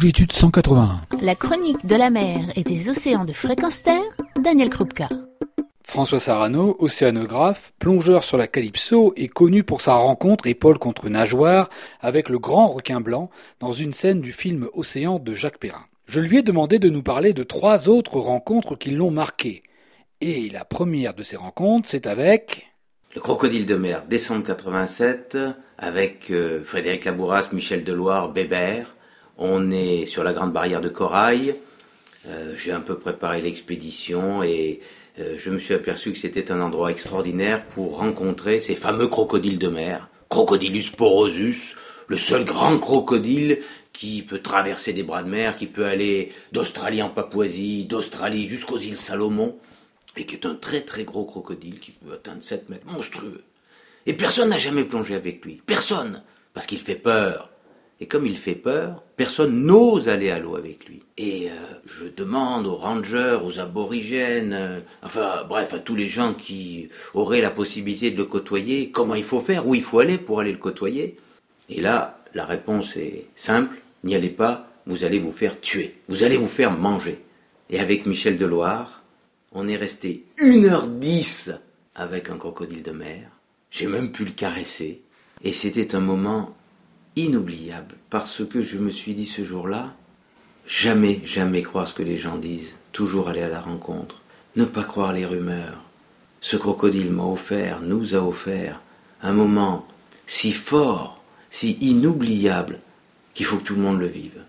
longitude 181. La chronique de la mer et des océans de fréquence terre, Daniel Krupka. François Sarano, océanographe, plongeur sur la Calypso, est connu pour sa rencontre épaule contre nageoire avec le grand requin blanc dans une scène du film Océan de Jacques Perrin. Je lui ai demandé de nous parler de trois autres rencontres qui l'ont marqué. Et la première de ces rencontres, c'est avec... Le crocodile de mer, décembre 87, avec euh, Frédéric Labouras, Michel Deloire, Bébert. On est sur la grande barrière de corail. Euh, j'ai un peu préparé l'expédition et euh, je me suis aperçu que c'était un endroit extraordinaire pour rencontrer ces fameux crocodiles de mer. Crocodilus porosus, le seul grand crocodile qui peut traverser des bras de mer, qui peut aller d'Australie en Papouasie, d'Australie jusqu'aux îles Salomon, et qui est un très très gros crocodile qui peut atteindre 7 mètres, monstrueux. Et personne n'a jamais plongé avec lui. Personne. Parce qu'il fait peur. Et comme il fait peur, personne n'ose aller à l'eau avec lui. Et euh, je demande aux rangers, aux aborigènes, euh, enfin bref, à tous les gens qui auraient la possibilité de le côtoyer, comment il faut faire, où il faut aller pour aller le côtoyer. Et là, la réponse est simple, n'y allez pas, vous allez vous faire tuer, vous allez vous faire manger. Et avec Michel Deloire, on est resté 1h10 avec un crocodile de mer. J'ai même pu le caresser. Et c'était un moment inoubliable parce que je me suis dit ce jour-là, jamais, jamais croire ce que les gens disent, toujours aller à la rencontre, ne pas croire les rumeurs. Ce crocodile m'a offert, nous a offert, un moment si fort, si inoubliable, qu'il faut que tout le monde le vive.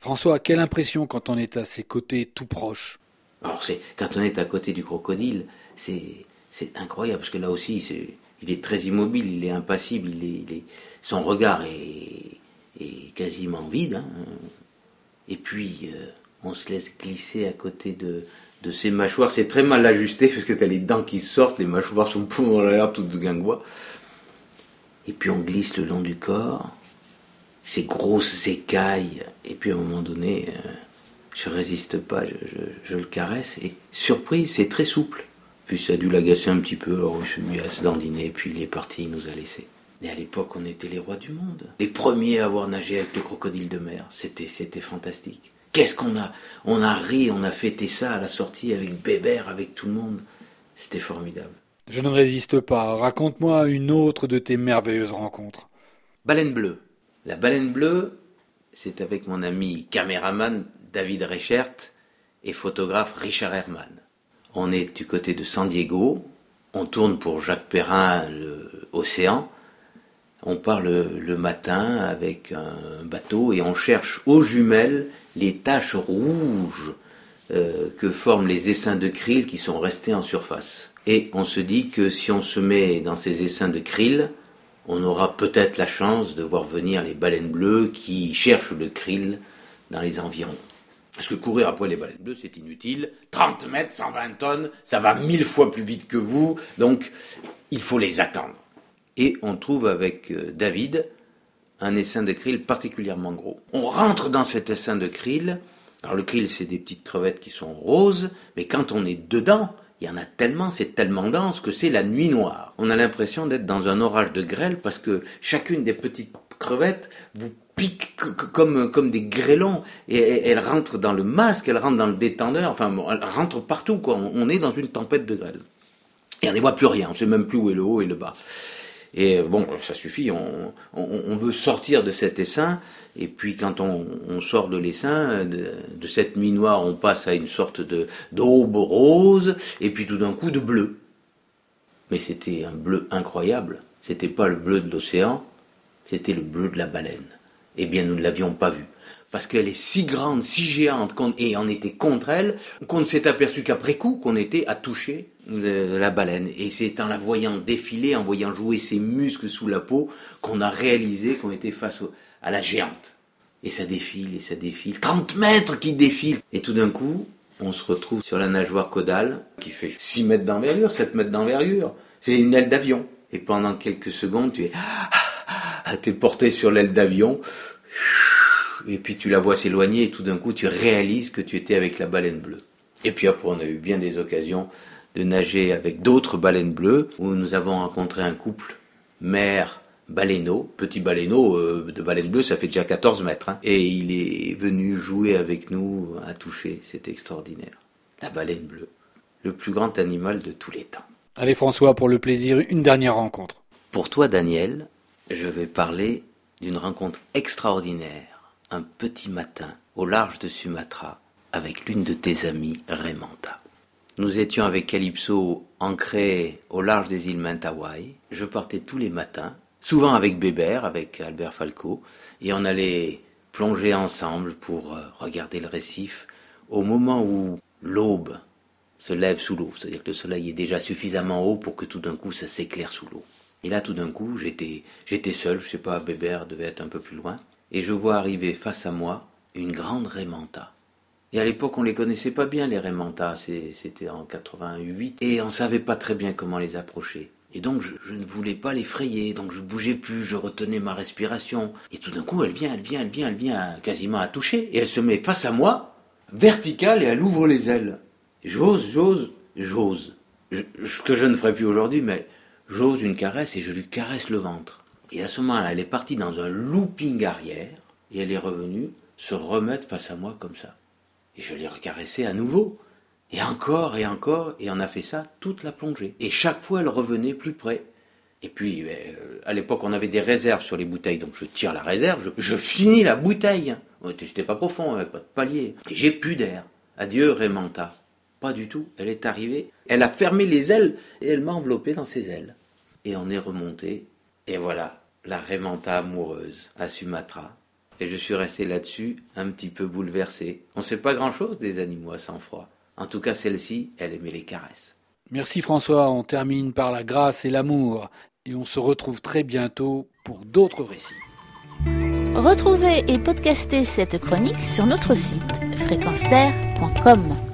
François, quelle impression quand on est à ses côtés tout proche Alors c'est quand on est à côté du crocodile, c'est c'est incroyable parce que là aussi c'est il est très immobile, il est impassible, son regard est, quasiment vide. Hein. Et puis, euh, on se laisse glisser à côté de, ses mâchoires. C'est très mal ajusté parce que tu as les dents qui sortent, les mâchoires sont pour l'air toutes guingois. Et puis on glisse le long du corps, ces grosses écailles. Et puis à un moment donné, euh, je résiste pas, je le caresse. Et surprise, c'est très souple. Puis ça a dû l'agacer un petit peu, alors il s'est mis à se dandiner, puis il est parti, il nous a laissés. Et à l'époque, on était les rois du monde. Les premiers à avoir nagé avec le crocodile de mer. C'était, c'était fantastique. Qu'est-ce qu'on a? On a ri, on a fêté ça à la sortie avec Bébert, avec tout le monde. C'était formidable. Je ne résiste pas. Raconte-moi une autre de tes merveilleuses rencontres. Baleine bleue. La baleine bleue, c'est avec mon ami caméraman David Reichert et photographe Richard Herman. On est du côté de San Diego, on tourne pour Jacques Perrin l'océan, on part le, matin avec un bateau et on cherche aux jumelles les taches rouges euh, que forment les essaims de krill qui sont restés en surface. Et on se dit que si on se met dans ces essaims de krill, on aura peut-être la chance de voir venir les baleines bleues qui cherchent le krill dans les environs. Parce que courir après les baleines bleues, c'est inutile. 30 mètres, 120 tonnes, ça va mille fois plus vite que vous. Donc, il faut les attendre. Et on trouve avec euh, David un essaim de krill particulièrement gros. On rentre dans cet essaim de krill. Alors, le krill, c'est des petites crevettes qui sont roses. Mais quand on est dedans, il y en a tellement, c'est tellement dense que c'est la nuit noire. On a l'impression d'être dans un orage de grêle parce que chacune des petites crevettes vous pique comme, comme des grêlons et elle rentre dans le masque, elle rentre dans le détendeur, enfin elle rentre partout quoi. On est dans une tempête de grêle. Et on n'y voit plus rien, on ne sait même plus où est le haut et le bas. Et bon, ça suffit, on, veut sortir de cet essaim, et puis quand on, on sort de l'essaim, de, de, cette nuit noire, on passe à une sorte de d'aube rose, et puis tout d'un coup de bleu. Mais c'était un bleu incroyable. C'était pas le bleu de l'océan, c'était le bleu de la baleine eh bien nous ne l'avions pas vue. Parce qu'elle est si grande, si géante, et on était contre elle, qu'on ne s'est aperçu qu'après coup qu'on était à toucher la baleine. Et c'est en la voyant défiler, en voyant jouer ses muscles sous la peau, qu'on a réalisé qu'on était face à la géante. Et ça défile, et ça défile. 30 mètres qui défilent. Et tout d'un coup, on se retrouve sur la nageoire caudale, qui fait 6 mètres d'envergure, 7 mètres d'envergure. C'est une aile d'avion. Et pendant quelques secondes, tu es t'es porté sur l'aile d'avion, et puis tu la vois s'éloigner, et tout d'un coup tu réalises que tu étais avec la baleine bleue. Et puis après, on a eu bien des occasions de nager avec d'autres baleines bleues, où nous avons rencontré un couple, mère baleineau, petit baleineau euh, de baleine bleue, ça fait déjà 14 mètres. Hein. Et il est venu jouer avec nous à toucher, c'était extraordinaire. La baleine bleue, le plus grand animal de tous les temps. Allez François, pour le plaisir, une dernière rencontre. Pour toi Daniel, je vais parler d'une rencontre extraordinaire, un petit matin au large de Sumatra, avec l'une de tes amies, Raymanta. Nous étions avec Calypso ancrés au large des îles Mentawai. Je partais tous les matins, souvent avec Bébert, avec Albert Falco, et on allait plonger ensemble pour euh, regarder le récif au moment où l'aube se lève sous l'eau, c'est-à-dire que le soleil est déjà suffisamment haut pour que tout d'un coup ça s'éclaire sous l'eau. Et là tout d'un coup j'étais j'étais seul, je sais pas, Bébert devait être un peu plus loin, et je vois arriver face à moi une grande Raymanta. Et à l'époque, on les connaissait pas bien, les Raymanta, c'était en 88, et on savait pas très bien comment les approcher. Et donc, je, ne voulais pas l'effrayer, donc je bougeais plus, je retenais ma respiration. Et tout d'un coup, elle vient, elle vient, elle vient, elle vient quasiment à toucher, et elle se met face à moi, verticale, et elle ouvre les ailes. J'ose, j'ose, j'ose. Ce que je ne ferai plus aujourd'hui, mais j'ose une caresse et je lui caresse le ventre. Et à ce moment-là, elle est partie dans un looping arrière, et elle est revenue se remettre face à moi comme ça. Et je l'ai recaressé à nouveau. Et encore et encore, et on a fait ça toute la plongée. Et chaque fois, elle revenait plus près. Et puis, euh, à l'époque, on avait des réserves sur les bouteilles, donc je tire la réserve, je, finis la bouteille. J'étais pas profond, pas de palier. J'ai plus d'air. Adieu, Raymanta. Pas du tout. Elle est arrivée, elle a fermé les ailes et elle m'a enveloppé dans ses ailes. Et on est remonté. Et voilà, la Raymanta amoureuse à Sumatra. Et je suis resté là-dessus un petit peu bouleversé. On ne sait pas grand-chose des animaux à sang-froid. En tout cas, celle-ci, elle aimait les caresses. Merci François, on termine par la grâce et l'amour. Et on se retrouve très bientôt pour d'autres récits. Retrouvez et podcastez cette chronique sur notre site fréquenceterre.com.